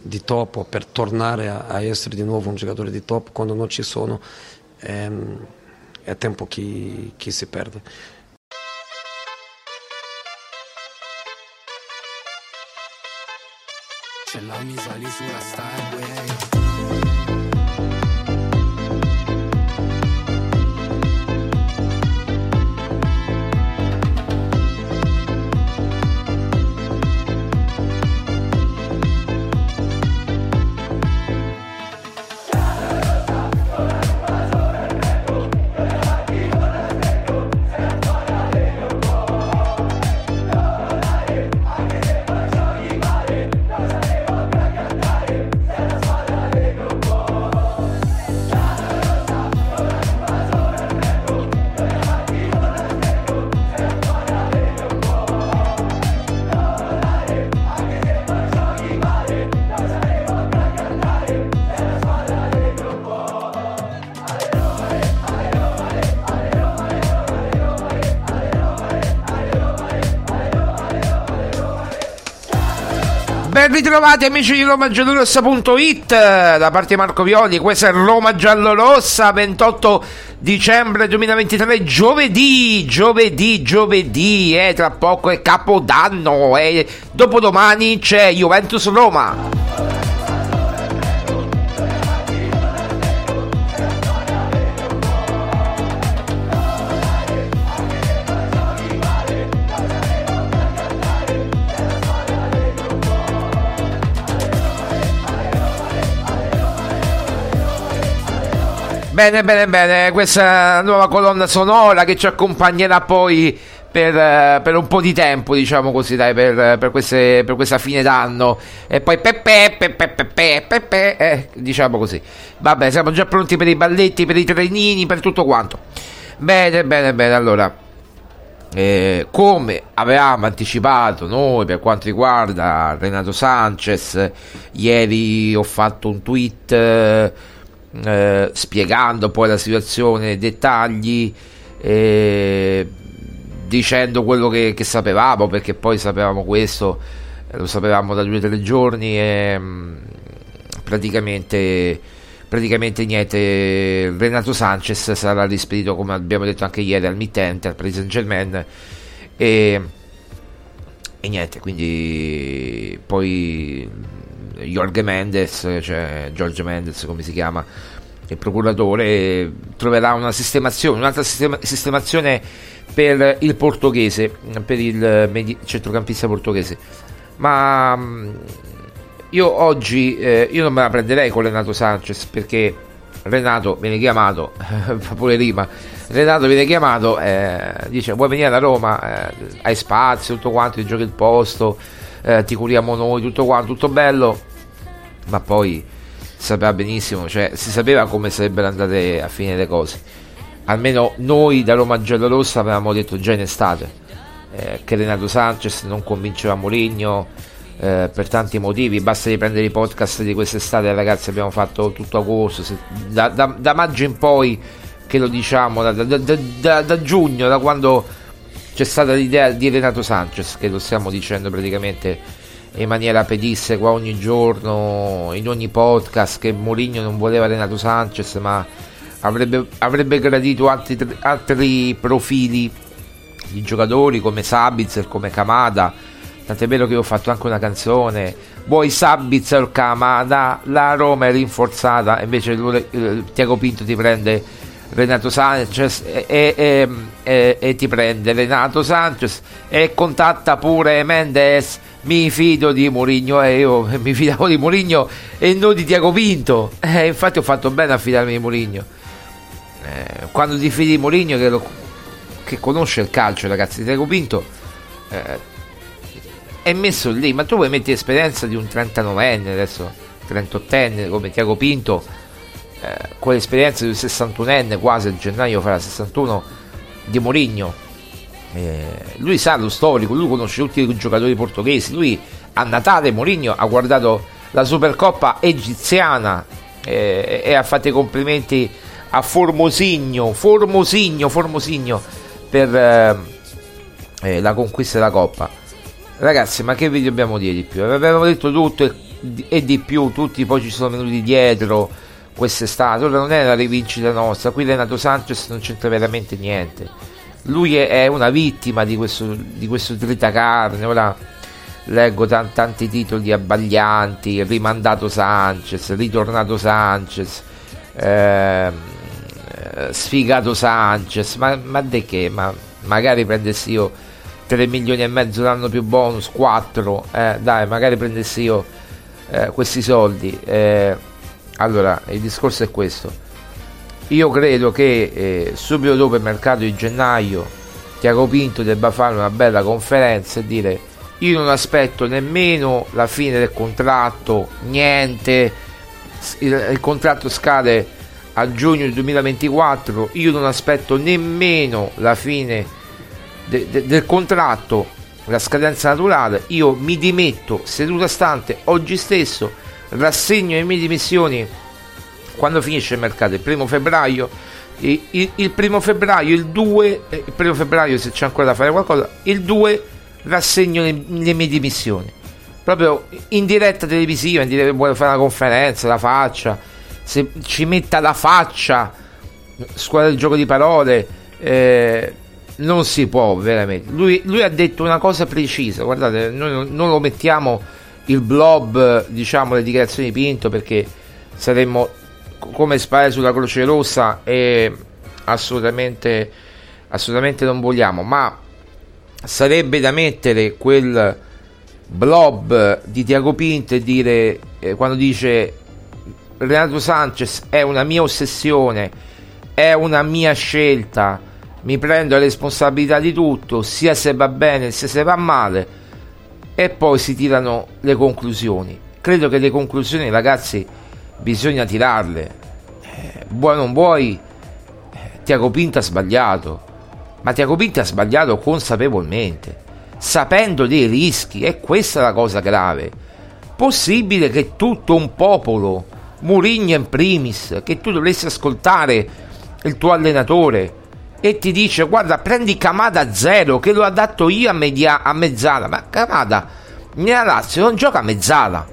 di top o per tornare a, a essere di nuovo un giocatore di top quando non ci sono ehm, è tempo che, che si perde. Ce l'ho mi sali sulla Starway Ben ritrovati amici di RomaGiallorossa.it da parte di Marco Violi, questa è Roma Giallorossa 28 dicembre 2023 giovedì, giovedì, giovedì, eh, tra poco è Capodanno e dopodomani c'è Juventus Roma. Bene, bene, bene, questa nuova colonna sonora che ci accompagnerà poi per, eh, per un po' di tempo, diciamo così, dai, per, per queste- per questa fine d'anno. E poi pepe, pepe, pepe, pepe, eh, diciamo così. Vabbè, siamo già pronti per i balletti, per i trenini, per tutto quanto. Bene, bene, bene, allora. eh, come avevamo anticipato noi per quanto riguarda Renato Sanchez, ieri ho fatto un tweet eh, eh, spiegando poi la situazione, dettagli, eh, dicendo quello che, che, sapevamo, perché poi sapevamo questo, lo sapevamo da due o tre giorni e mm, praticamente praticamente niente. Renato Sanchez sarà rispedito come abbiamo detto anche ieri al mittente al Paris Saint Germain e, e niente quindi poi Jorge Mendes cioè Giorgio Mendes come si chiama il procuratore troverà una sistemazione un'altra sistema, sistemazione per il portoghese per il medi- centrocampista portoghese. Ma io oggi eh, io non me la prenderei con Renato Sanchez perché Renato viene chiamato, fa pure rima, Renato viene chiamato, eh, dice vuoi venire da Roma, eh, hai spazio, tutto quanto, ti giochi il posto, eh, ti curiamo noi, tutto quanto, tutto bello, ma poi sapeva benissimo, cioè si sapeva come sarebbero andate a finire le cose. Almeno noi da Roma Giallorossa avevamo detto già in estate eh, che Renato Sanchez non convinceva Mourinho eh, per tanti motivi. Basta riprendere i podcast di quest'estate, ragazzi. Abbiamo fatto tutto agosto, se, da, da, da, maggio in poi che lo diciamo, da, da, giugno, da quando c'è stata l'idea di Renato Sanchez, che lo stiamo dicendo praticamente in maniera pedissequa ogni giorno, in ogni podcast, che Mourinho non voleva Renato Sanchez, ma avrebbe, avrebbe gradito altri, altri profili di giocatori come Sabitzer, come Kamada Tant'è vero che ho fatto anche una canzone. Vuoi Sabitzer Kamada? La Roma è rinforzata. Invece eh, Tiago Pinto ti prende Renato Sanchez e, e, e, e, ti prende Renato Sanchez e contatta pure Mendes. Mi fido di Mourinho e io mi fidavo di Mourinho e non di Tiago Pinto. Eh, infatti ho fatto bene a fidarmi di Mourinho. Eh, quando ti fidi di Mourinho che, lo, che conosce il calcio, ragazzi, Tiago Pinto. Eh, è messo lì, ma tu vuoi mettere esperienza di un 39enne adesso, 38enne come Tiago Pinto, eh, con l'esperienza di un 61enne, quasi a gennaio farà 61 di Moligno. Eh, lui sa lo storico, lui conosce tutti i giocatori portoghesi, lui a Natale Moligno ha guardato la Supercoppa egiziana eh, e ha fatto i complimenti a Formosigno, Formosigno, Formosigno per eh, eh, la conquista della Coppa. Ragazzi, ma che vi dobbiamo dire di più? Avevamo detto tutto e, di più, tutti poi ci sono venuti dietro quest'estate. Ora non è la rivincita nostra, qui Renato Sanchez non c'entra veramente niente. Lui è, una vittima di questo, di questo tritacarne. Ora leggo t- tanti titoli abbaglianti: rimandato Sanchez, ritornato Sanchez. Ehm, eh, sfigato Sanchez, ma, ma di che? Ma magari prendessi io 3 milioni e mezzo l'anno più bonus, 4, eh, dai, magari prendessi io eh, questi soldi. Eh, allora, il discorso è questo. Io credo che eh, subito dopo il mercato di gennaio Tiago Pinto debba fare una bella conferenza e dire io non aspetto nemmeno la fine del contratto, niente, il, il contratto scade a giugno 2024, io non aspetto nemmeno la fine de, de, del contratto, la scadenza naturale, io mi dimetto seduta stante oggi stesso, rassegno le mie dimissioni quando finisce il mercato, il primo febbraio. Il, il, il primo febbraio, il 2, eh, il primo febbraio se c'è ancora da fare qualcosa, il 2 rassegno le, le mie dimissioni proprio in diretta televisiva, in diretta, vuole fare una conferenza, la faccia, se ci metta la faccia, scuola del gioco di parole, eh, non si può veramente. Lui, lui, ha detto una cosa precisa. Guardate, noi non lo mettiamo il blob, diciamo, le dichiarazioni di Pinto perché saremmo come sparare sulla Croce Rossa e assolutamente, assolutamente non vogliamo. Ma sarebbe da mettere quel blob di Tiago Pinto e dire eh, quando dice Renato Sanchez è una mia ossessione, è una mia scelta mi prendo la responsabilità di tutto, sia se va bene sia se va male, e poi si tirano le conclusioni. Credo che le conclusioni, ragazzi, bisogna tirarle. Eh, vuoi o non vuoi, eh, Tiago Pinto ha sbagliato. ma Tiago Pinto ha sbagliato consapevolmente, sapendo dei rischi, e questa è la cosa grave. Possibile che tutto un popolo, Murigno in primis, che tu dovresti ascoltare il tuo allenatore e ti dice guarda prendi Kamada zero che lo adatto io a, media, a mezzala, ma Kamada nella Lazio non gioca a mezzala,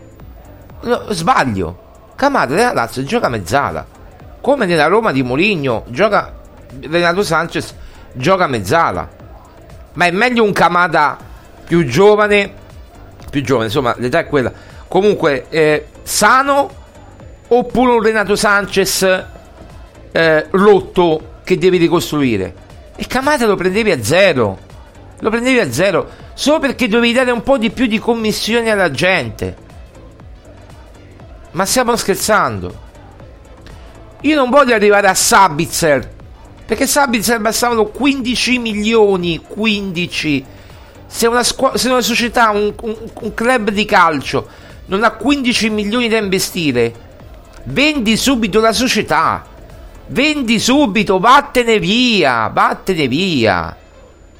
no, sbaglio, Kamada nella Lazio gioca a mezzala, come nella Roma di Mourinho gioca Renato Sanchez gioca a mezzala. Ma è meglio un Kamada più giovane, più giovane, insomma, l'età è quella. Comunque, eh, sano oppure un Renato Sanchez eh, rotto che devi ricostruire. E Kamada lo prendevi a zero. Lo prendevi a zero solo perché dovevi dare un po' di più di commissioni alla gente. Ma stiamo scherzando. Io non voglio arrivare a Sabitzer perché Sabitzer bastavano 15 milioni, 15. Se una, squ- se una società, un, un, un club di calcio non ha 15 milioni da investire, vendi subito la società. Vendi subito, vattene via, vattene via.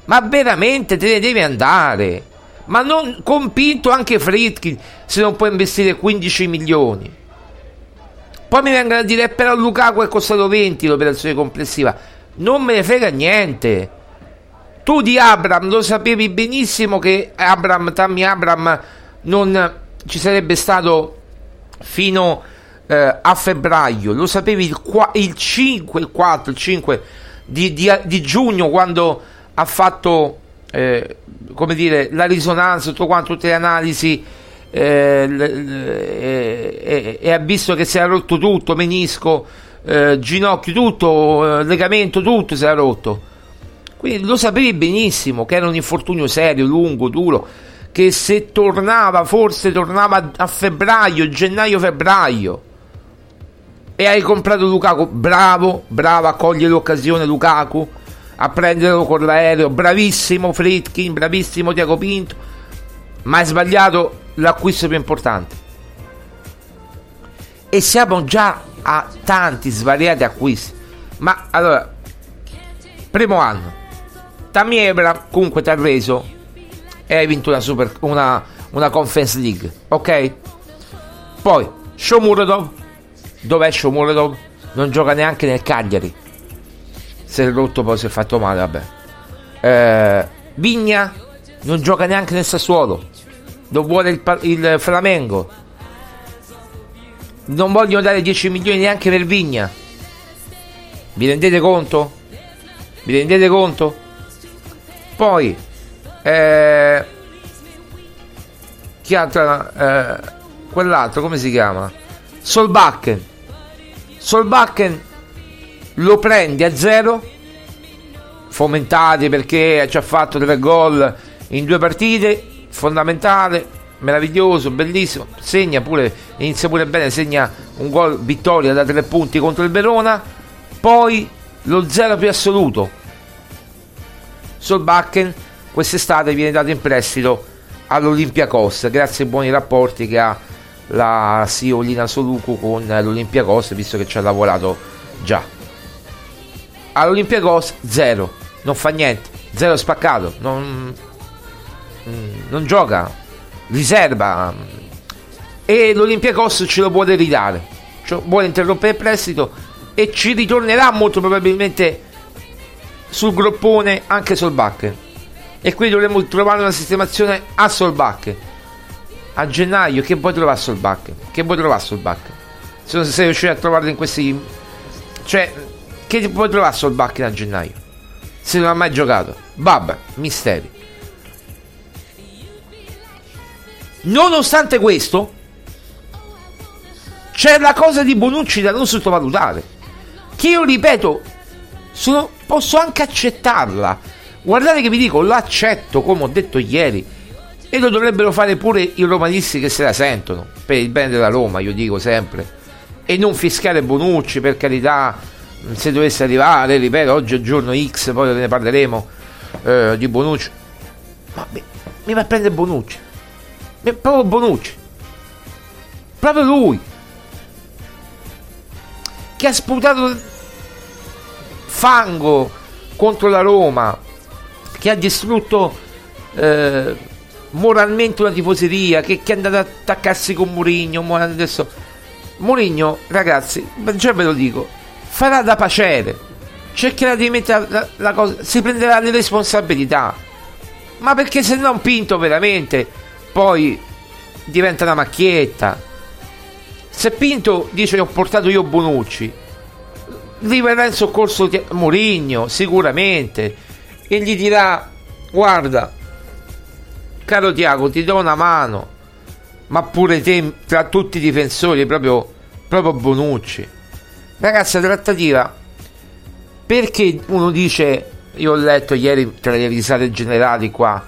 Ma veramente te ne devi andare. Ma non compinto anche Fritkin se non può investire 15 milioni. Poi mi vengono a dire, però Lukaku è costato 20 l'operazione complessiva non me ne frega niente. Tu di Abram lo sapevi benissimo che Abram, Tammy Abram non ci sarebbe stato fino eh, a febbraio. Lo sapevi il, il 5, il 4, il 5 di, di, di giugno quando ha fatto eh, come dire la risonanza, tutto quanto, tutte le analisi. Eh, e, e ha visto che si era rotto tutto, menisco, eh, ginocchio, tutto, eh, legamento, tutto si era rotto. Quindi lo sapevi benissimo che era un infortunio serio, lungo, duro, che se tornava, forse tornava a febbraio, gennaio-febbraio. E hai comprato Lukaku, bravo, bravo a cogliere l'occasione Lukaku, a prenderlo con l'aereo, bravissimo Fritkin, bravissimo Tiago Pinto, ma hai sbagliato l'acquisto più importante. E siamo già a tanti svariati acquisti. Ma allora, primo anno, Tammy Ebra comunque ti ha reso e hai vinto una, super, una, una Conference League, ok? Poi, Shomurodov, dov'è Shomurodov? Non gioca neanche nel Cagliari. Si è rotto, poi si è fatto male, vabbè. Eh, Vigna non gioca neanche nel Sassuolo. Non vuole il, il Flamengo non vogliono dare 10 milioni neanche per Vigna. Vi rendete conto? Vi rendete conto? Poi, eh, chi altra? Eh, quell'altro, come si chiama? Solbakken. Solbakken lo prendi a zero, fomentati perché ci ha fatto tre gol in due partite, fondamentale, meraviglioso, bellissimo, segna pure, inizia pure bene, segna un gol vittoria da tre punti contro il Verona, poi lo zero più assoluto. Solbakken quest'estate viene dato in prestito all'Olympiacos grazie ai buoni rapporti che ha la CEO Lina Soluku con l'Olympiacos visto che ci ha lavorato già. All'Olympiacos zero, non fa niente, zero spaccato, non, non gioca, riserva. E l'Olympiacos ce lo vuole ridare. Cioè, vuole interrompere il prestito e ci ritornerà molto probabilmente sul groppone anche Solbacche e qui dovremmo trovare una sistemazione a Solbacche a gennaio che vuoi trovare a Solbacche che vuoi trovare a Solbacche se non sei riuscito a trovarlo in questi cioè che puoi trovare a Solbacche a gennaio se non ha mai giocato vabbè misteri Nonostante questo, c'è la cosa di Bonucci da non sottovalutare. Che io ripeto, sono, posso anche accettarla. Guardate che vi dico, l'accetto come ho detto ieri. E lo dovrebbero fare pure i romanisti che se la sentono. Per il bene della Roma, io dico sempre. E non fischiare Bonucci, per carità. Se dovesse arrivare, ripeto, oggi è giorno X, poi ne parleremo eh, di Bonucci. Ma mi, mi va a prendere Bonucci proprio Bonucci proprio lui che ha sputato fango contro la Roma, che ha distrutto eh, moralmente una tifoseria, che, che, è andato ad attaccarsi con Mourinho. Adesso Mourinho, ragazzi, già ve lo dico, farà da pacere, cercherà di mettere la, la cosa, si prenderà le responsabilità. Ma perché se non Pinto veramente poi diventa una macchietta. Se Pinto dice che ho portato io Bonucci, gli verrà in soccorso Mourinho sicuramente e gli dirà guarda caro Tiago ti do una mano ma pure te tra tutti i difensori proprio, proprio Bonucci. Ragazzi la trattativa perché uno dice io ho letto ieri tra le risate generali qua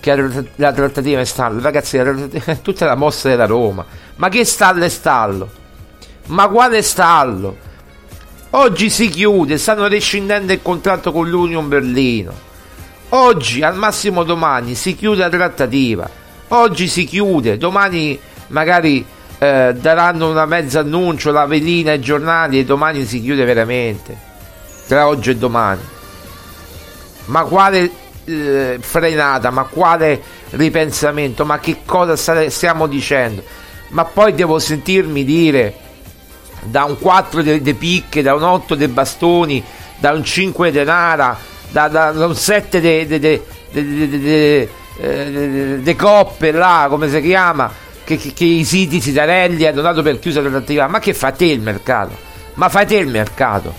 che la trattativa è stallo. Ragazzi è tutta la mossa della Roma. Ma che stallo è stallo? Ma quale stallo? Oggi si chiude, stanno rescindendo il contratto con l'Union Berlino. Oggi, al massimo domani, si chiude la trattativa. Oggi si chiude, domani magari eh, daranno una mezza annuncio, la velina ai giornali e domani si chiude veramente. Tra oggi e domani. Ma quale eh, frenata, ma quale ripensamento, ma che cosa stiamo dicendo? Ma poi devo sentirmi dire da un 4 di picche, da un 8 dei bastoni, da un 5 di denara, da, da, da, un 7 di eh, coppe là, come si chiama, che, che, che i siti Sitarelli hanno dato per chiusa trattativa. Ma che fate il mercato? Ma fate il mercato?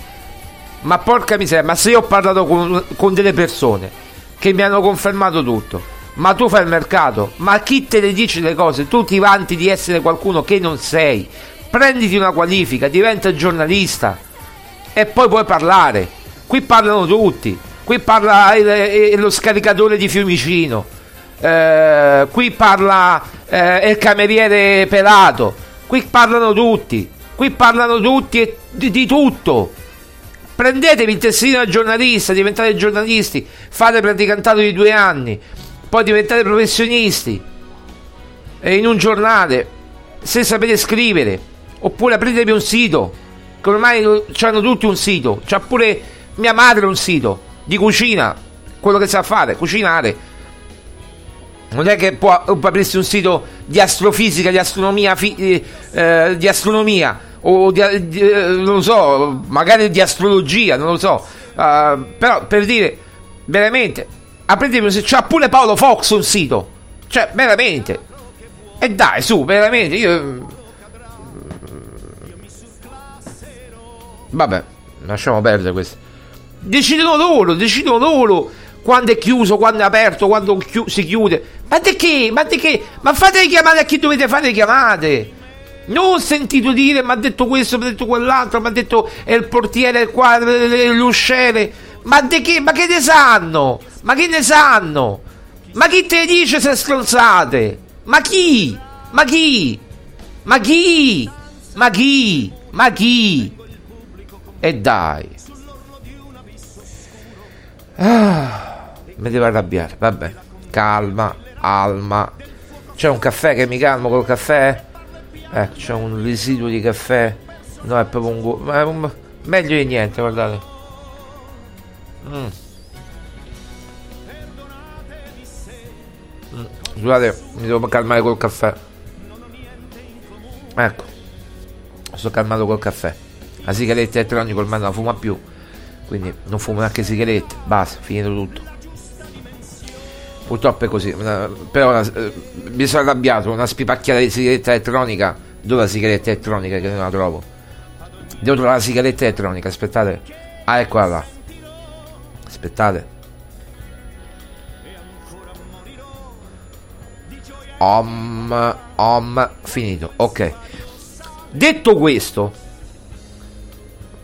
Ma porca miseria, ma se io ho parlato con, con delle persone che mi hanno confermato tutto, ma tu fai il mercato, ma chi te le dice le cose? Tu ti vanti di essere qualcuno che non sei, prenditi una qualifica, diventa giornalista e poi puoi parlare. Qui parlano tutti, qui parla il, lo scaricatore di Fiumicino, eh, qui parla eh, il cameriere pelato, qui parlano tutti, qui parlano tutti e di, di tutto. Prendetevi il testino da giornalista, diventate giornalisti, fate praticantato di due anni, poi diventate professionisti. E in un giornale, se sapete scrivere Oppure apritevi un sito, che ormai hanno tutti un sito, c'ha pure mia madre un sito di cucina, quello che sa fare, cucinare. Non è che può, aprirsi un sito di astrofisica, di astronomia, eh, eh di astronomia o di, di, eh, non lo so, magari di astrologia, non lo so. Uh, però per dire, veramente, apritevi un sito, c'ha pure Paolo Fox un sito. Cioè, veramente. E dai, su, veramente, io Vabbè, lasciamo perdere questo. Decidono loro, decidono loro quando è chiuso, quando è aperto, quando chi- si chiude. Ma di che? Ma di che? Ma fate le chiamate a chi dovete fare le chiamate. Non ho sentito dire, mi ha detto questo, mi ha detto quell'altro, mi ha detto è il portiere qua, l'usciere. Ma di che? Ma che ne sanno? Ma che ne sanno? Ma chi te dice se stronzate? Ma chi? Ma chi? Ma chi? Ma chi? Ma chi? E dai. Ah, mi devo arrabbiare. Vabbè, calma, alma. C'è un caffè che mi calmo col caffè? Ecco, c'è un residuo di caffè. No, è proprio un, gu- è un meglio di niente, guardate. Mm. Mm. Scusate, mi devo calmare col caffè. Ecco, sto calmato col caffè. La sigaretta elettronica ormai non la fuma più, quindi non fumo neanche sigarette, basta, finito tutto. Purtroppo è così, però eh, mi sono arrabbiato, una spipacchiata di sigaretta elettronica, dove la sigaretta elettronica che non la trovo? Devo trovare la sigaretta elettronica, aspettate. Ah, eccola là. Aspettate. Om, om, finito. Ok. Detto questo,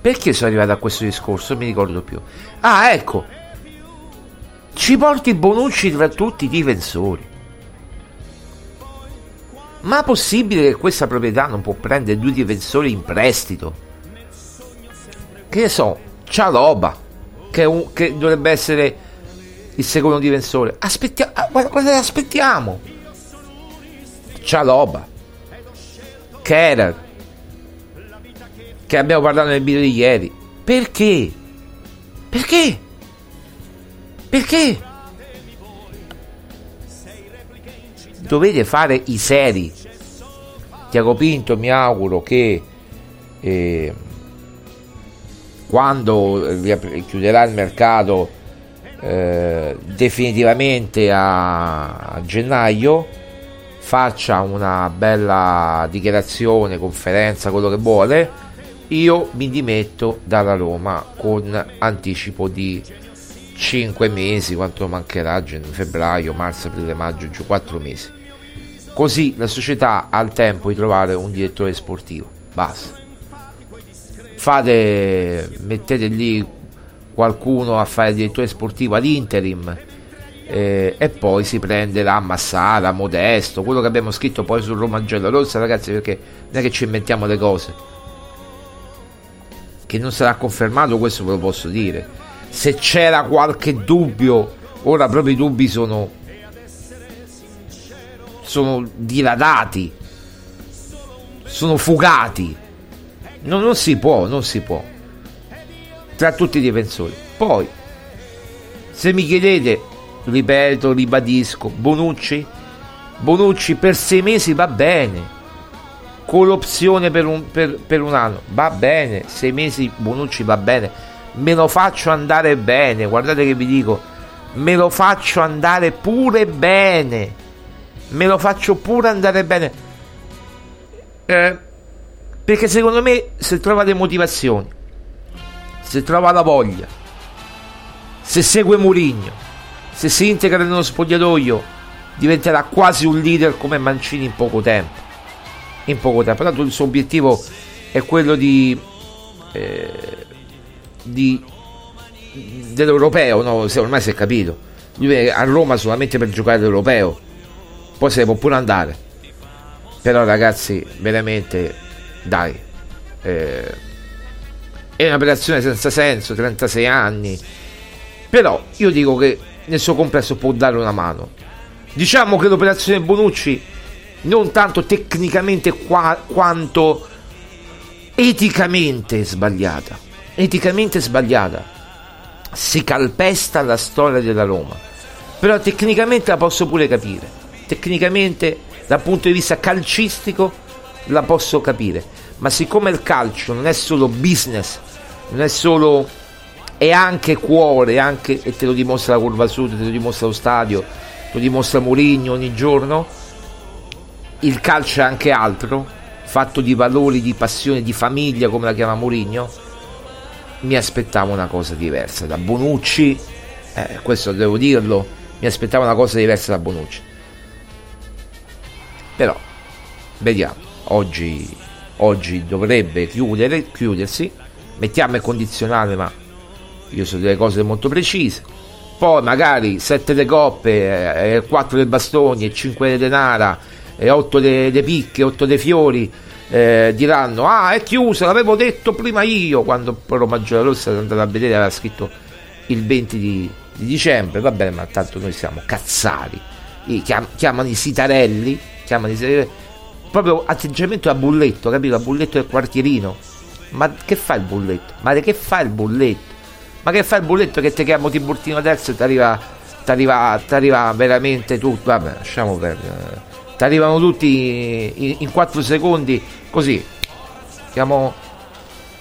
perché sono arrivato a questo discorso? Non mi ricordo più. Ah, ecco. Ci porti Bonucci tra tutti i difensori. Ma possibile che questa proprietà non può prendere due difensori in prestito? Che ne so, Cialoba, che, un, che dovrebbe essere il secondo difensore. Aspettiamo, ah, guarda, guarda, aspettiamo. Cialoba, Kerer, che abbiamo parlato nel video di ieri. Perché? Perché? Perché? Dovete fare i seri. Tiago Pinto mi auguro che eh, quando chiuderà il mercato eh, definitivamente a, a gennaio faccia una bella dichiarazione, conferenza, quello che vuole, io mi dimetto dalla Roma con anticipo di 5 mesi, quanto mancherà, febbraio, marzo, aprile, maggio, giù, 4 mesi. Così la società ha il tempo di trovare un direttore sportivo. Basta. Fate, mettete lì qualcuno a fare direttore sportivo ad interim eh, e poi si prenderà Massara, Modesto, quello che abbiamo scritto poi sul Roma Rossa, ragazzi, perché non è che ci inventiamo le cose. Che non sarà confermato, questo ve lo posso dire. Se c'era qualche dubbio, ora proprio i dubbi sono sono diradati, sono fugati. No, non si può, non si può. Tra tutti i difensori. Poi, se mi chiedete, ripeto, ribadisco, Bonucci, Bonucci per sei mesi va bene. Con l'opzione per un, per, per un anno va bene. Sei mesi Bonucci va bene. Me lo faccio andare bene. Guardate che vi dico, me lo faccio andare pure bene me lo faccio pure andare bene. Eh, perché secondo me se trova le motivazioni, se trova la voglia, se segue Murigno, se si integra nello spogliatoio, diventerà quasi un leader come Mancini in poco tempo. In poco tempo. Tanto il suo obiettivo è quello di, eh, di dell'europeo, no? ormai si è capito. Lui è a Roma solamente per giocare l'europeo poi se ne può pure andare però ragazzi veramente dai eh, è un'operazione senza senso 36 anni però io dico che nel suo complesso può dare una mano diciamo che l'operazione Bonucci non tanto tecnicamente qua, quanto eticamente sbagliata. Eticamente sbagliata. Si calpesta la storia della Roma. Però tecnicamente la posso pure capire. Tecnicamente dal punto di vista calcistico la posso capire, ma siccome il calcio non è solo business, non è solo è anche cuore, anche, e te lo dimostra la curva sud, te lo dimostra lo stadio, te lo dimostra Mourinho ogni giorno, il calcio è anche altro, fatto di valori, di passione, di famiglia come la chiama Mourinho, mi aspettavo una cosa diversa da Bonucci, eh, questo devo dirlo, mi aspettavo una cosa diversa da Bonucci. Però, vediamo, oggi, oggi dovrebbe chiudere, chiudersi, mettiamo il condizionale, ma io so delle cose molto precise. Poi magari 7 le coppe, 4 dei bastoni, e 5 le denara, e 8 le picche, 8 dei fiori. Eh, diranno ah è chiusa l'avevo detto prima io quando Roma Rossa è andata a vedere aveva scritto il 20 di, di dicembre va bene ma tanto noi siamo cazzari Chiam, chiamano i sitarelli chiamano proprio atteggiamento a bulletto, capito? A bulletto del quartierino. Ma che fa il bulletto? Ma che fa il bulletto? Ma che fa il bulletto che ti chiamo Tiburtino terzo e ti arriva veramente tutto? Vabbè, lasciamo perdere. Ti arrivano tutti in, in 4 secondi così. Chiamo,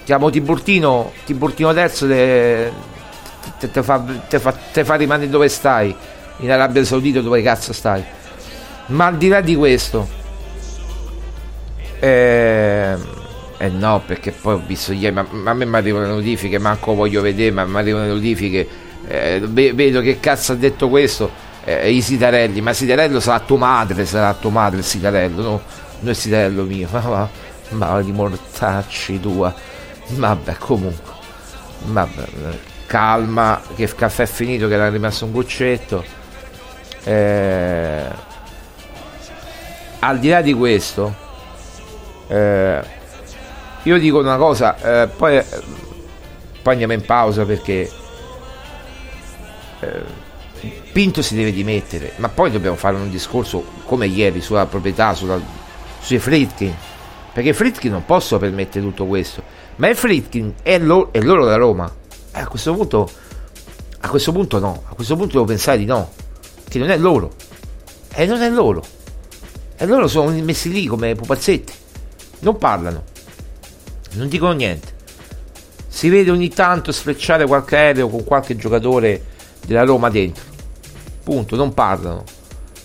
chiamo Tiburtino, Tiburtino terzo te, te, te, fa, te, fa, te fa rimanere dove stai. In Arabia Saudita dove cazzo stai? Ma al di là di questo, eh, eh no, perché poi ho visto ieri, ma, ma a me mi arrivano le notifiche, manco voglio vedere, ma mi arrivano le notifiche, eh, vedo che cazzo ha detto questo, eh, i Sitarelli, ma Sitarello sarà tua madre, sarà tua madre il Sitarello, no, non il Sitarello mio, ma, ma, ma di mortacci tua, vabbè comunque, vabbè, calma, che il caffè è finito, che era rimasto un goccetto. Eh, al di là di questo, eh, io dico una cosa, eh, poi, eh, poi, andiamo in pausa perché eh, Pinto si deve dimettere, ma poi dobbiamo fare un discorso come ieri sulla proprietà, sulla, sui Fritkin, perché Fritkin non posso permettere tutto questo, ma il Fritkin è, lo, è loro da Roma. E a questo punto A questo punto no, a questo punto devo pensare di no, che non è loro. E non è loro. E loro sono messi lì come pupazzetti. Non parlano. Non dicono niente. Si vede ogni tanto sfrecciare qualche aereo con qualche giocatore della Roma dentro. Punto, non parlano.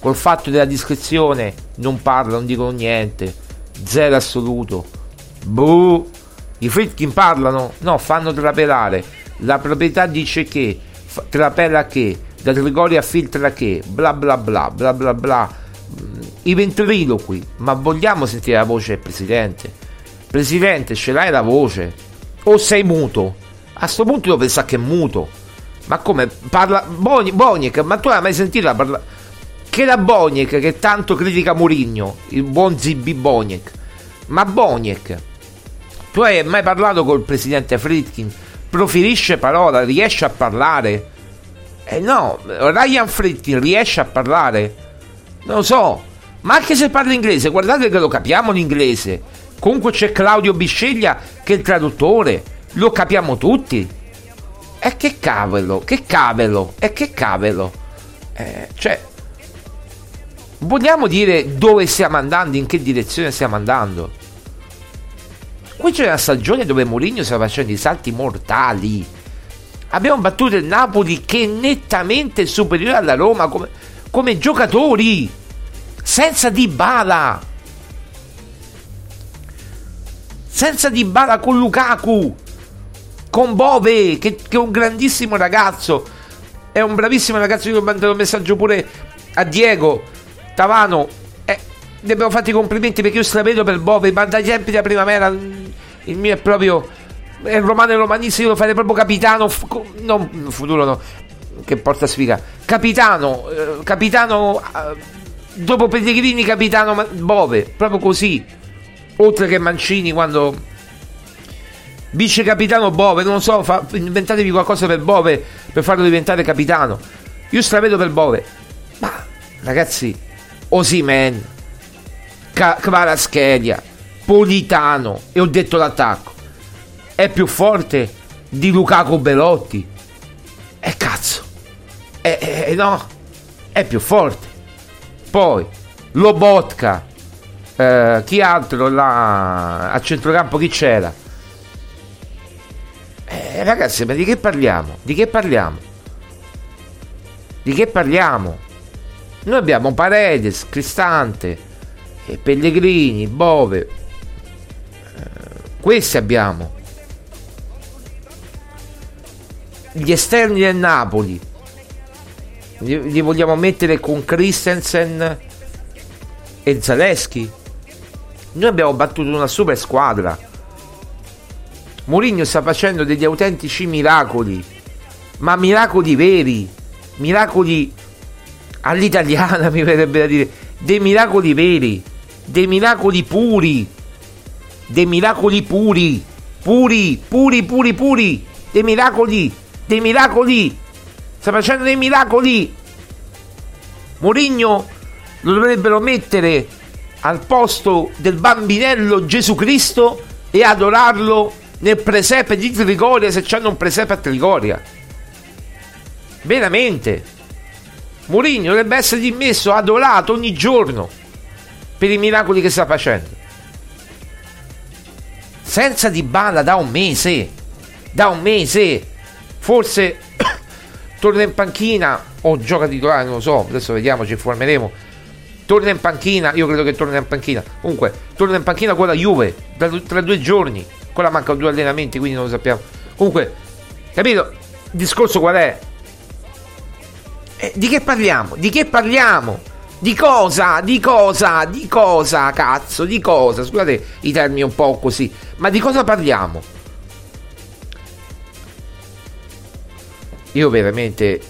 Col fatto della discrezione non parlano, non dicono niente. Zero assoluto. Buh. I Fritkin parlano? No, fanno trapelare. La proprietà dice che, fa- trapela che, da Trigoria filtra che, bla bla bla, bla bla bla. Mm, I ventriloqui. Ma vogliamo sentire la voce del presidente? Presidente, ce l'hai la voce? O sei muto? A sto punto io penso che è muto. Ma come parla Boni- Boniek? Ma tu hai mai sentito la parla... Che la Boniek che tanto critica Murigno, il buon Zibi Boniek. Ma Boniek, tu hai mai parlato col presidente Fritkin? Proferisce parola, riesce a parlare? Eh no, Ryan Fritkin riesce a parlare? Non lo so, ma anche se parla inglese, guardate che lo capiamo l'inglese. Comunque c'è Claudio Bisceglia che è il traduttore, lo capiamo tutti. E che cavolo, che cavolo, e che cavolo. Eh, cioè, vogliamo dire dove stiamo andando, in che direzione stiamo andando? Qui c'è una stagione dove Mourinho sta facendo i salti mortali. Abbiamo battuto il Napoli che è nettamente superiore alla Roma come, come giocatori, senza Dybala. Senza Dybala con Lukaku, con Bove, che, che è un grandissimo ragazzo. È un bravissimo ragazzo. Io ho mandato un messaggio pure a Diego Tavano. Eh, ne abbiamo fatto i complimenti perché io stravedo per Bove. Ma dai tempi della primavera, il mio è proprio. È romano e romanista. Io lo farei proprio capitano. non futuro, no. Che porta sfiga. Capitano, eh, capitano. eh, dopo Pellegrini, capitano Bove. Proprio così. Oltre che Mancini quando vice capitano Bove, non so, fa- inventatevi qualcosa per Bove per farlo diventare capitano. Io stravedo per Bove. Ma ragazzi, Osimen, Ca- Kvaratskhelia, Politano e ho detto l'attacco è più forte di Lukaku Belotti. E cazzo. E, e- e no, è più forte. Poi Lobotka eh, chi altro là a centrocampo chi c'era? Eh, ragazzi, ma di che parliamo? Di che parliamo? Di che parliamo? Noi abbiamo Paredes, Cristante, eh, Pellegrini, Bove. Eh, questi abbiamo. Gli esterni del Napoli. Li, li vogliamo mettere con Christensen e Zaleschi? Noi abbiamo battuto una super squadra. Mourinho sta facendo degli autentici miracoli, ma miracoli veri, miracoli all'italiana mi verrebbe da dire, dei miracoli veri, dei miracoli puri, dei miracoli puri, puri, puri, puri, puri, dei miracoli, dei miracoli, sta facendo dei miracoli. Mourinho lo dovrebbero mettere al posto del bambinello Gesù Cristo e adorarlo nel presepe di Trigoria se c'hanno un presepe a Trigoria. Veramente. Mourinho dovrebbe essere dimesso, adorato ogni giorno per i miracoli che sta facendo. Senza di bala da un mese. Da un mese. Forse torna in panchina o gioca titolare, non lo so, adesso vediamo, ci informeremo. Torna in panchina, io credo che torni in panchina. Comunque, torna in panchina con la Juve tra, tra due giorni. Quella mancano due allenamenti, quindi non lo sappiamo. Comunque, capito? Il discorso qual è? Eh, di che parliamo? Di che parliamo? Di cosa? Di cosa? Di cosa? Cazzo, di cosa? Scusate i termini un po' così, ma di cosa parliamo? Io veramente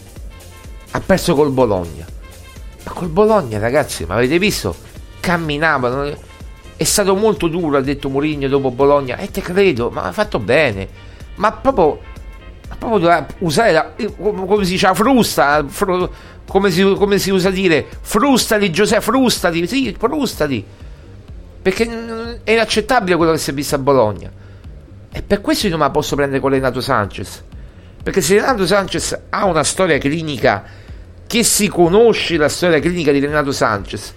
ha perso col Bologna. Ma col Bologna, ragazzi, ma avete visto? Camminavano. È stato molto duro, ha detto Mourinho dopo Bologna. E te credo, ma ha fatto bene. Ma proprio, proprio usare la, come si dice, la frusta. fru- come, si, come si usa dire? Frustali, Giuseppe, frustali. Sì, frustali. Perché mm, è inaccettabile quello che si è visto a Bologna. E per questo io non me la posso prendere con Renato Sanchez. Perché se Renato Sanchez ha una storia clinica, che si conosce la storia clinica di Renato Sanchez,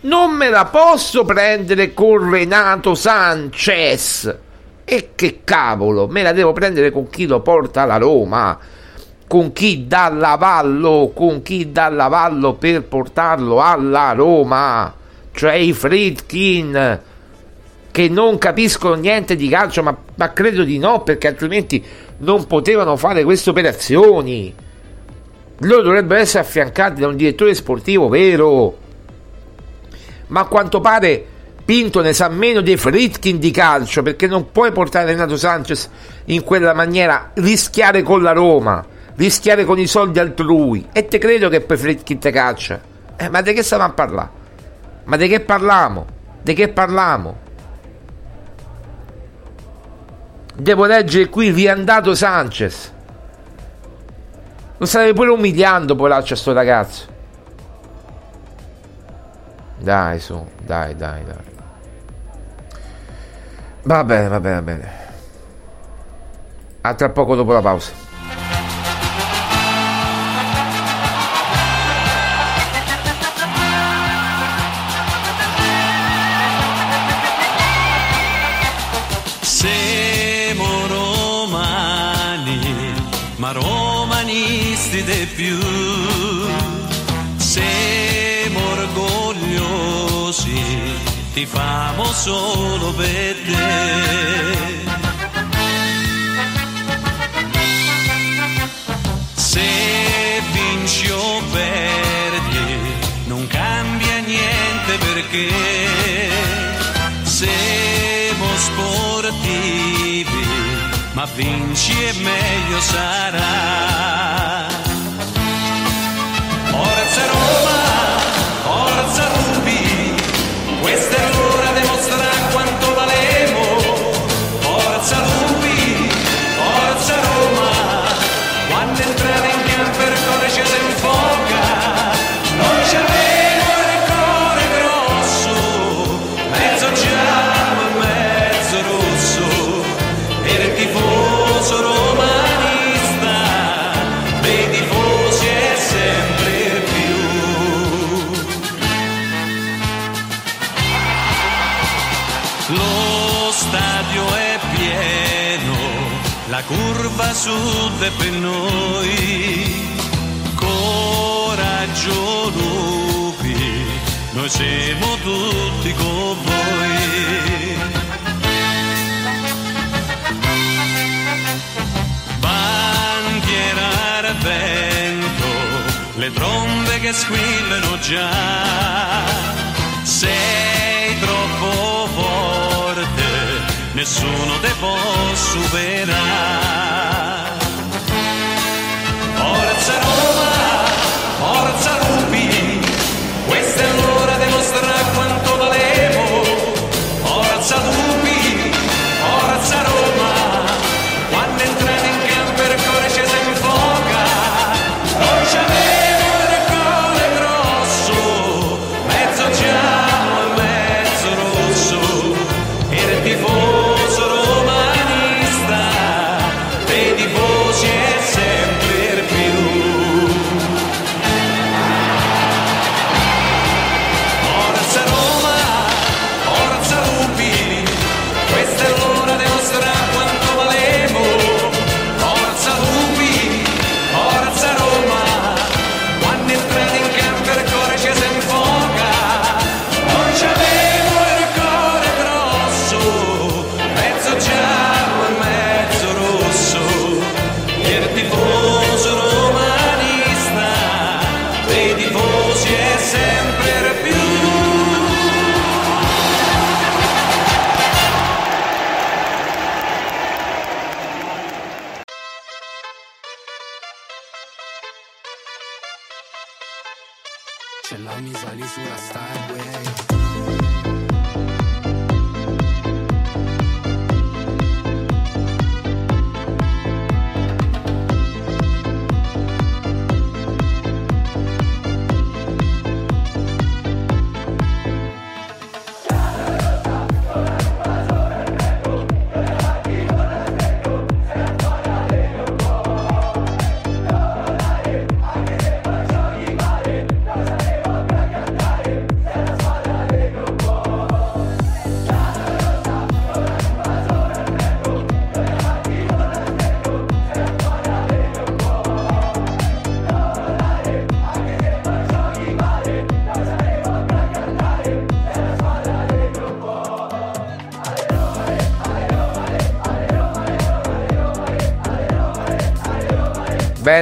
non me la posso prendere con Renato Sanchez. E che cavolo, me la devo prendere con chi lo porta alla Roma, con chi dà l'avallo, con chi dà l'avallo per portarlo alla Roma, cioè i Fritkin che non capiscono niente di calcio, ma, ma credo di no, perché altrimenti non potevano fare queste operazioni. Loro dovrebbero essere affiancati da un direttore sportivo vero. Ma a quanto pare Pinto ne sa meno dei Fritkin di calcio, perché non puoi portare Renato Sanchez in quella maniera, rischiare con la Roma, rischiare con i soldi altrui. E te credo che poi Fritkin te caccia. Eh, ma di che stavamo a parlare? Ma di che parliamo? Di che parliamo? Devo leggere qui riandato Sanchez. Lo stavi pure umiliando, poraccio, a sto ragazzo. Dai, su, dai, dai, dai. Va bene, va bene, va bene. A tra poco dopo la pausa. Siamo romani, ma romanisti di più. Ti famo solo per te. Se vinci o perdi, non cambia niente perché siamo sportivi, ma vinci e meglio sarà. Forza Roma, è per noi. Coraggio lupi, noi siamo tutti con voi. Bandiera vento, le trombe che squillano già. Sei troppo nessuno te può superare. Forza Roma, forza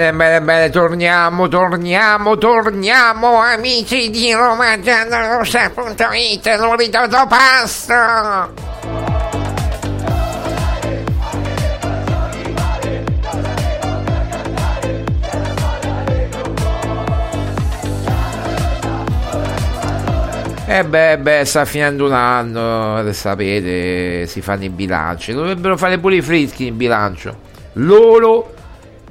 Bene, bene, bene, torniamo, torniamo, torniamo, amici di RomaGiallorossa.it, non ritorno pasto! E eh beh, beh, sta finendo un anno, sapete, si fanno i bilanci. Dovrebbero fare pure i frischi in bilancio. Loro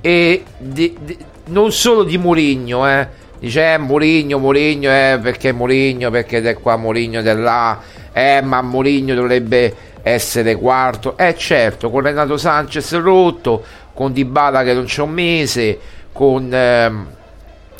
e di, di, non solo di Murigno, eh. Dice, eh, Murigno, Murigno, eh, perché Murigno, perché è qua, Murigno è là. Eh, ma Murigno dovrebbe essere quarto. Eh, certo, con Renato Sanchez rotto, con Dybala che non c'è un mese, con... Eh,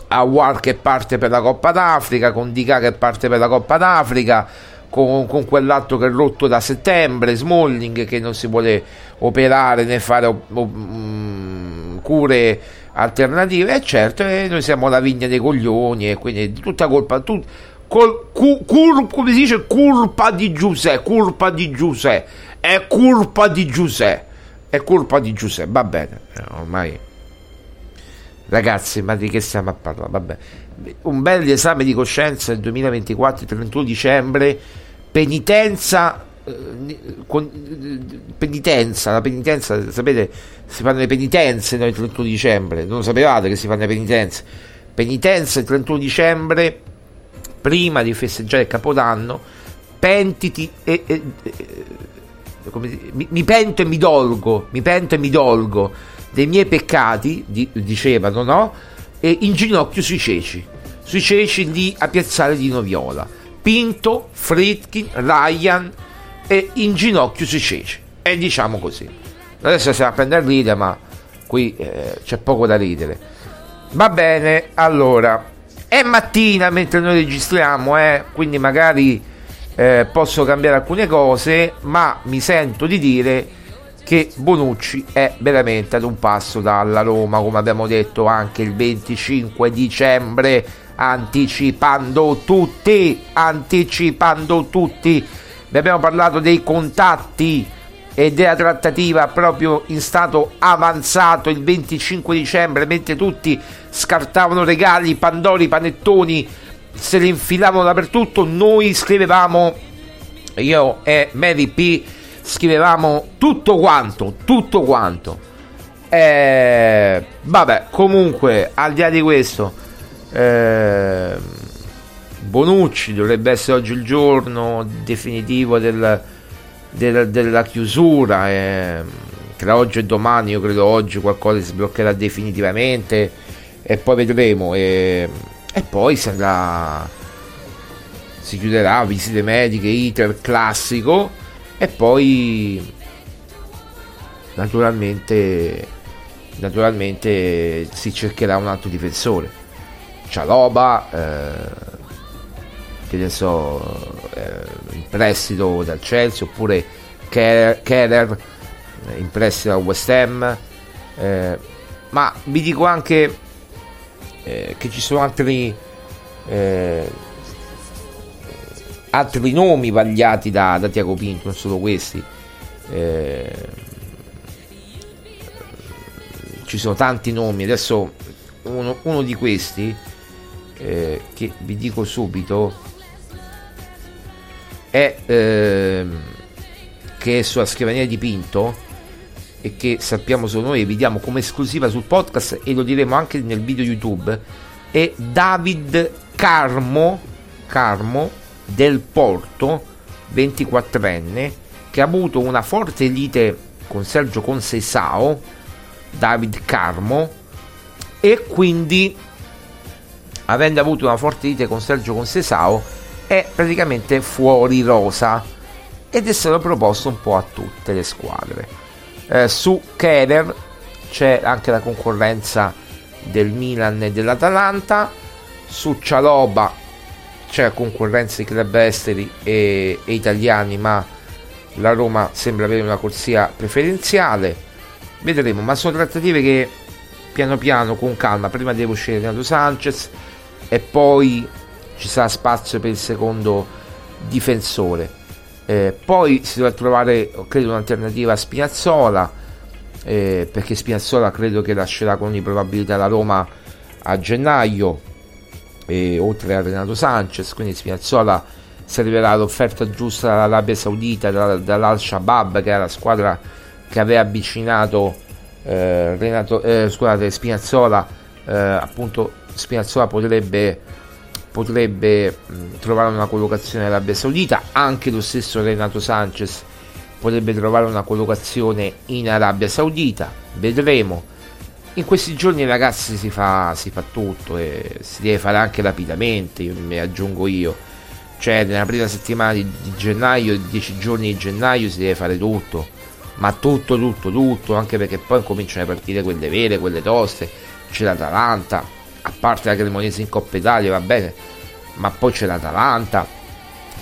Awar che parte per la Coppa d'Africa, con Dica che parte per la Coppa d'Africa, con, con quell'altro che è rotto da settembre, Smalling che non si vuole operare né fare um, cure alternative, e certo eh, noi siamo la vigna dei coglioni e quindi tutta colpa, tut, col, cu, cur, come si dice, colpa di Giuseppe, colpa di Giuseppe, è colpa di Giuseppe, è colpa di Giuseppe, va bene, eh, ormai Ragazzi, ma di che stiamo a parlare? Vabbè. Un bel esame di coscienza del 2024, il 31 dicembre, penitenza, eh, penitenza, la penitenza, sapete, si fanno le penitenze noi il 31 dicembre, non sapevate che si fanno le penitenze. Penitenza il 31 dicembre, prima di festeggiare il Capodanno, pentiti e... e, e come, mi, mi pento e mi dolgo, mi pento e mi dolgo dei miei peccati, di, dicevano, no? E in ginocchio sui ceci, sui ceci di a Piazzale di Noviola. Pinto, Fritkin, Ryan e in ginocchio sui ceci. E diciamo così. Adesso stiamo a prendere a ridere, ma qui eh, c'è poco da ridere. Va bene, allora, è mattina mentre noi registriamo, eh, quindi magari eh, posso cambiare alcune cose, ma mi sento di dire che Bonucci è veramente ad un passo dalla Roma, come abbiamo detto anche il 25 dicembre, anticipando tutti, anticipando tutti. Vi abbiamo parlato dei contatti e della trattativa proprio in stato avanzato il 25 dicembre, mentre tutti scartavano regali, pandori, panettoni, se li infilavano dappertutto, noi scrivevamo, io e Mary P scrivevamo tutto quanto, tutto quanto. Eh, vabbè, comunque, al di là di questo, eh, Bonucci dovrebbe essere oggi il giorno definitivo del, del, della chiusura. Eh, tra oggi e domani, io credo oggi qualcosa si sbloccherà definitivamente e poi vedremo. E, e poi sarà, si chiuderà visite mediche, iter classico e poi naturalmente naturalmente si cercherà un altro difensore Cialoba eh, che ne so eh, in prestito dal Chelsea oppure Keller eh, in prestito dal West Ham eh, ma vi dico anche eh, che ci sono altri eh, altri nomi vagliati da, da Tiago Pinto, non solo questi. Eh, ci sono tanti nomi, adesso uno, uno di questi eh, che vi dico subito è eh, che è sulla scrivania di Pinto e che sappiamo solo noi e vediamo come esclusiva sul podcast e lo diremo anche nel video YouTube è David Carmo Carmo del Porto, 24enne, che ha avuto una forte lite con Sergio Consesao, David Carmo, e quindi, avendo avuto una forte lite con Sergio Consesao, è praticamente fuori rosa ed è stato proposto un po' a tutte le squadre. Eh, su Kerer c'è anche la concorrenza del Milan e dell'Atalanta, su Cialoba c'è concorrenza di club esteri e, e italiani, ma la Roma sembra avere una corsia preferenziale. Vedremo, ma sono trattative che piano piano, con calma, prima deve uscire Renato Sanchez e poi ci sarà spazio per il secondo difensore. Eh, poi si dovrà trovare, credo, un'alternativa a Spinazzola eh, perché Spinazzola credo che lascerà con ogni probabilità la Roma a gennaio, eh, oltre a Renato Sanchez, quindi Spinazzola servirà l'offerta giusta dall'Arabia Saudita, dall'Al-Shabaab, che era la squadra che aveva avvicinato eh, Renato, eh, scusate, Spinazzola, eh, appunto Spinazzola potrebbe, potrebbe mh, trovare una collocazione all'Arabia Saudita, anche lo stesso Renato Sanchez potrebbe trovare una collocazione in Arabia Saudita, vedremo. In questi giorni ragazzi si fa, si fa tutto e si deve fare anche rapidamente, mi aggiungo io. Cioè nella prima settimana di, di gennaio, 10 giorni di gennaio si deve fare tutto ma tutto, tutto, tutto, anche perché poi cominciano a partire quelle vere, quelle toste, c'è l'Atalanta, a parte la Cremonese in Coppa Italia, va bene, ma poi c'è l'Atalanta,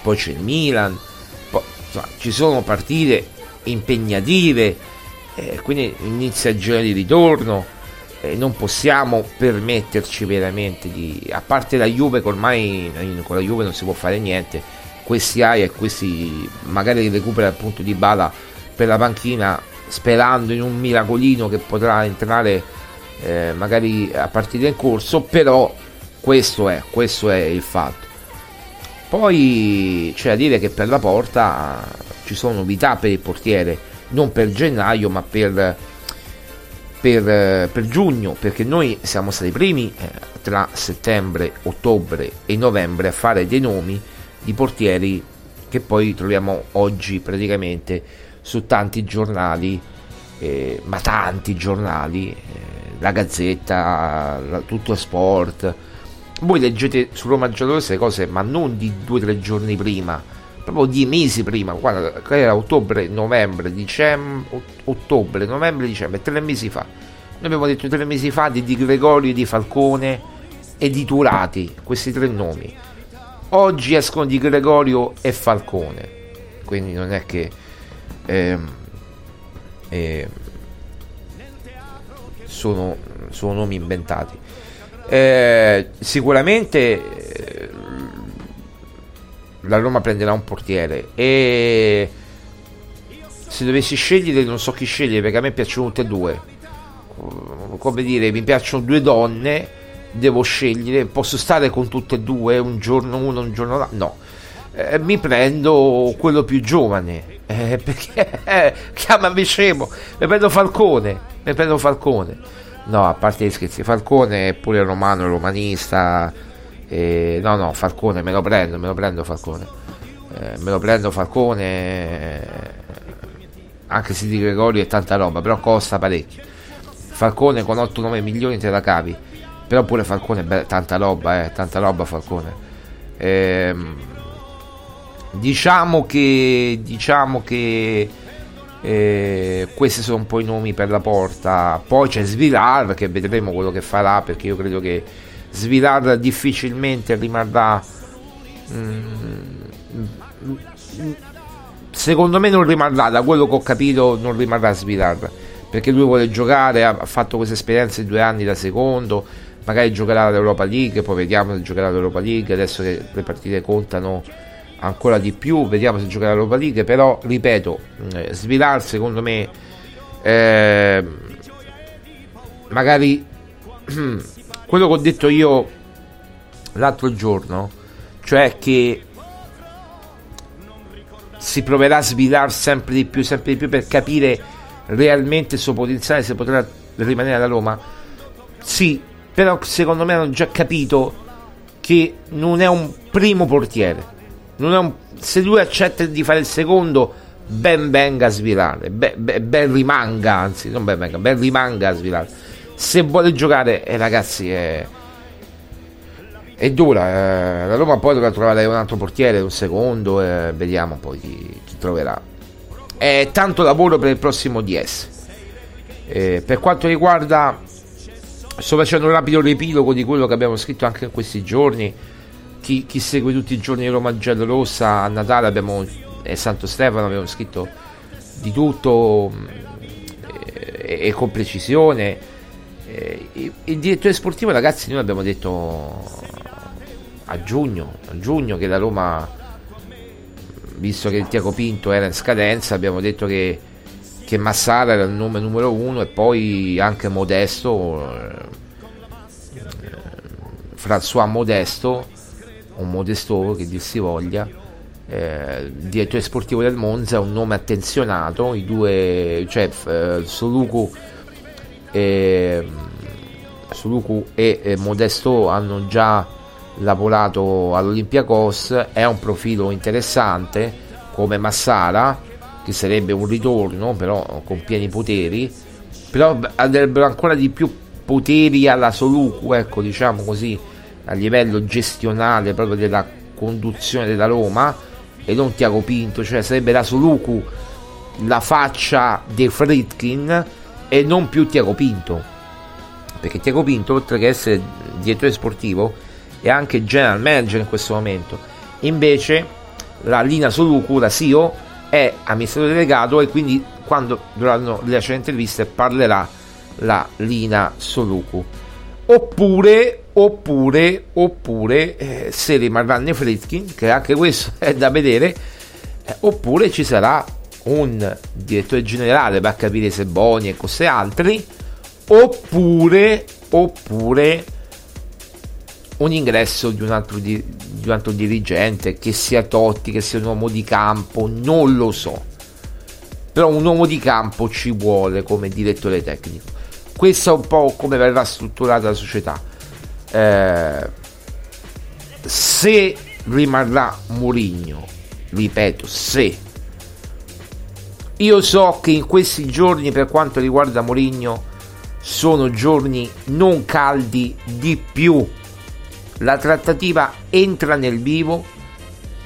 poi c'è il Milan, poi, insomma, ci sono partite impegnative, eh, quindi inizia il giro di ritorno, eh, non possiamo permetterci veramente di, a parte la Juve che ormai con la Juve non si può fare niente, questi hai e questi magari recupera appunto di bala per la panchina sperando in un miracolino che potrà entrare eh, magari a partire in corso però questo è, questo è il fatto. Poi c'è da dire che per la porta ci sono novità per il portiere non per gennaio ma per, per, per giugno perché noi siamo stati i primi eh, tra settembre, ottobre e novembre a fare dei nomi di portieri che poi troviamo oggi praticamente su tanti giornali, eh, ma tanti giornali, eh, la Gazzetta, la, tutto sport. Voi leggete su Roma Giallorossa le cose, ma non di due o tre giorni prima, proprio di mesi prima. Guarda, era ottobre, novembre, dicembre, ottobre, novembre, dicembre, tre mesi fa. Noi abbiamo detto tre mesi fa di Di Gregorio, di Falcone e di Turati, questi tre nomi. Oggi escono Di Gregorio e Falcone, quindi non è che eh, eh, sono, sono, nomi inventati. Eh, sicuramente eh, la Roma prenderà un portiere e se dovessi scegliere non so chi scegliere perché a me piacciono tutte e due. Come dire mi piacciono due donne devo scegliere posso stare con tutte e due un giorno uno un giorno l'altro no. Eh, mi prendo quello più giovane eh, perché eh, chiamami scemo. Mi prendo Falcone mi prendo Falcone. No a parte gli scherzi Falcone è pure romano romanista eh, no no Falcone me lo prendo me lo prendo Falcone. Eh, me lo prendo Falcone eh, anche se di Gregorio è tanta roba però costa parecchio. Falcone con 8-9 milioni te la cavi però pure Falcone è tanta roba eh, tanta roba Falcone. Ehm Diciamo che, diciamo che eh, questi sono un po' i nomi per la porta. Poi c'è Svilar che vedremo quello che farà perché io credo che Svilar difficilmente rimarrà. Mm, secondo me non rimarrà, da quello che ho capito, non rimarrà Svilar perché lui vuole giocare. Ha fatto questa esperienza di due anni da secondo. Magari giocherà all'Europa League, poi vediamo se giocherà all'Europa League. Adesso che le partite contano ancora di più, vediamo se giocherà l'Europa League, però ripeto, eh, Svilar secondo me eh, magari quello che ho detto io l'altro giorno, cioè che si proverà a svilar sempre di più, sempre di più per capire realmente il suo potenziale se potrà rimanere alla Roma. Sì, però secondo me hanno già capito che non è un primo portiere un, se lui accetta di fare il secondo, ben venga a svilare, ben, ben, ben, rimanga, anzi, non ben venga, ben rimanga a svilare. Se vuole giocare, eh, ragazzi, è, è dura. Eh, la Roma poi dovrà trovare un altro portiere, un secondo, eh, vediamo poi chi, chi, troverà. È tanto lavoro per il prossimo DS. Eh, per quanto riguarda, sto facendo un rapido riepilogo di quello che abbiamo scritto anche in questi giorni chi, chi, segue tutti i giorni Roma Giallo Rossa a Natale abbiamo e Santo Stefano abbiamo scritto di tutto e, e con precisione. E, il direttore sportivo ragazzi noi abbiamo detto a giugno a giugno che la Roma visto che il Tiago Pinto era in scadenza abbiamo detto che, che che Massara era il nome numero uno e poi anche Modesto, eh, François Modesto, o Modesto che dir si voglia, eh, direttore sportivo del Monza, un nome attenzionato, i due, cioè eh, Soluku e, Soluku e, e Modesto hanno già lavorato all'Olympiacos, è un profilo interessante come Massara, che sarebbe un ritorno però con pieni poteri, però avrebbero ancora di più poteri alla Soluku, ecco diciamo così, a livello gestionale proprio della conduzione della Roma e non Tiago Pinto, cioè sarebbe la Soluku la faccia dei Fritkin e non più Tiago Pinto. Perché Tiago Pinto oltre che essere direttore sportivo è anche general manager in questo momento. Invece la Lina Soluku, la CEO è amministratore delegato e quindi quando dovranno le interviste parlerà la Lina Soluku oppure oppure oppure eh, se rimarranno Fritkin che anche questo è da vedere eh, oppure ci sarà un direttore generale per capire se Boni e cose altri oppure oppure un ingresso di un altro, di, di un altro dirigente che sia Totti che sia un uomo di campo non lo so. Però un uomo di campo ci vuole come direttore tecnico questo è un po' come verrà strutturata la società. Eh, se rimarrà Mourinho ripeto se io so che in questi giorni per quanto riguarda Mourinho sono giorni non caldi di più. La trattativa entra nel vivo.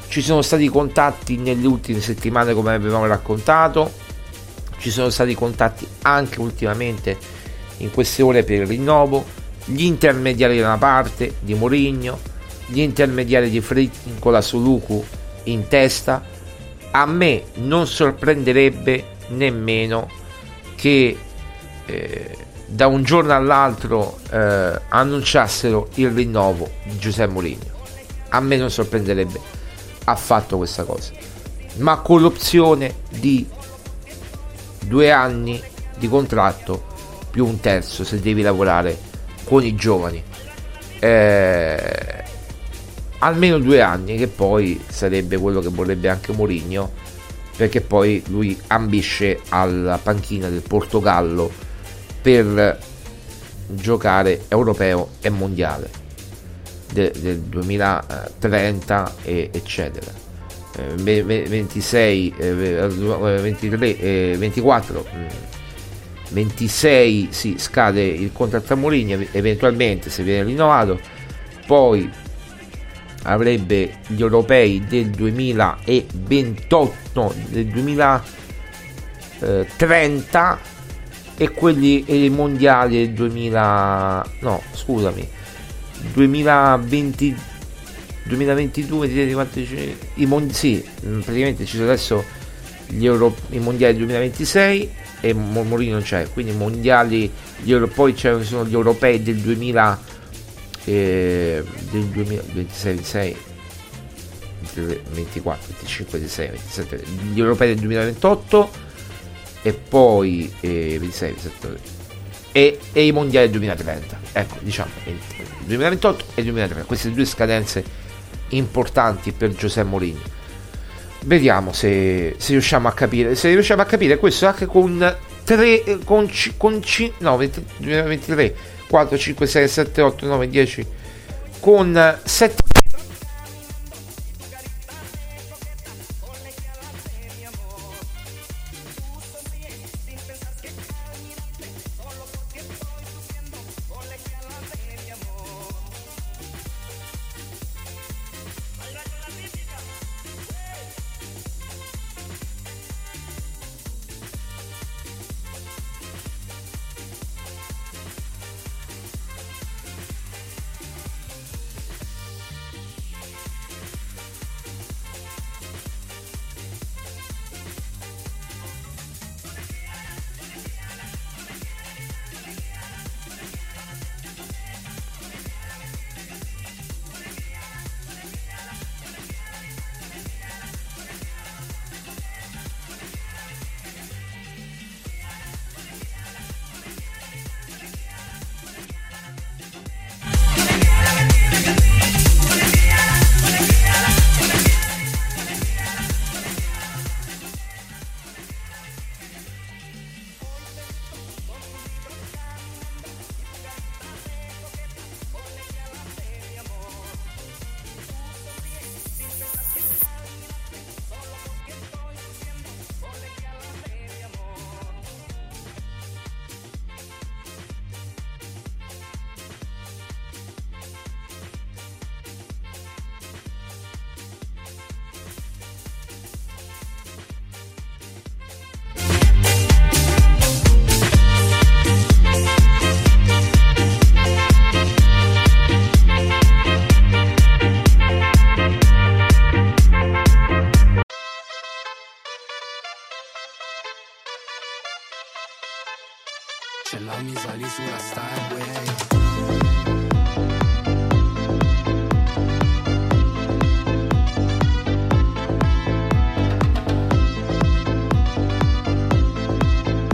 Ci sono stati contatti nelle ultime settimane come avevamo raccontato. Ci sono stati contatti anche ultimamente in queste ore per il rinnovo gli intermediari da una parte di Mourinho, gli intermediari di Fritkin con la Soluku in testa, a me non sorprenderebbe nemmeno che eh, da un giorno all'altro eh, annunciassero il rinnovo di Giuseppe Mourinho. A me non sorprenderebbe affatto questa cosa, ma con l'opzione di due anni di contratto più un terzo se devi lavorare con i giovani. Eh, almeno due anni, che poi sarebbe quello che vorrebbe anche Mourinho, perché poi lui ambisce alla panchina del Portogallo per giocare europeo e mondiale del, del 2030 e, eccetera. Eh, 26, eh, 23, eh, 24 26 si scade il contratto a Mourinho eventualmente se viene rinnovato poi avrebbe gli europei del 2028 del 2030 e quelli e i mondiali del 2000 no scusami 2020 2022 i mon- sì praticamente ci sono adesso Euro- i mondiali del 2026 e Mourinho non c'è quindi mondiali poi ci sono gli europei del 2000 eh, del 2026 26 24 25 26 27 gli europei del 2028 e poi eh, 26 27 e, e, i mondiali del 2030 ecco diciamo 2028 e 2030 queste due scadenze importanti per Giuseppe Mourinho vediamo se, se, riusciamo a capire se riusciamo a capire questo anche con 3 con, con c, no 20, 2023 4 5 6 7 8 9 10 con 7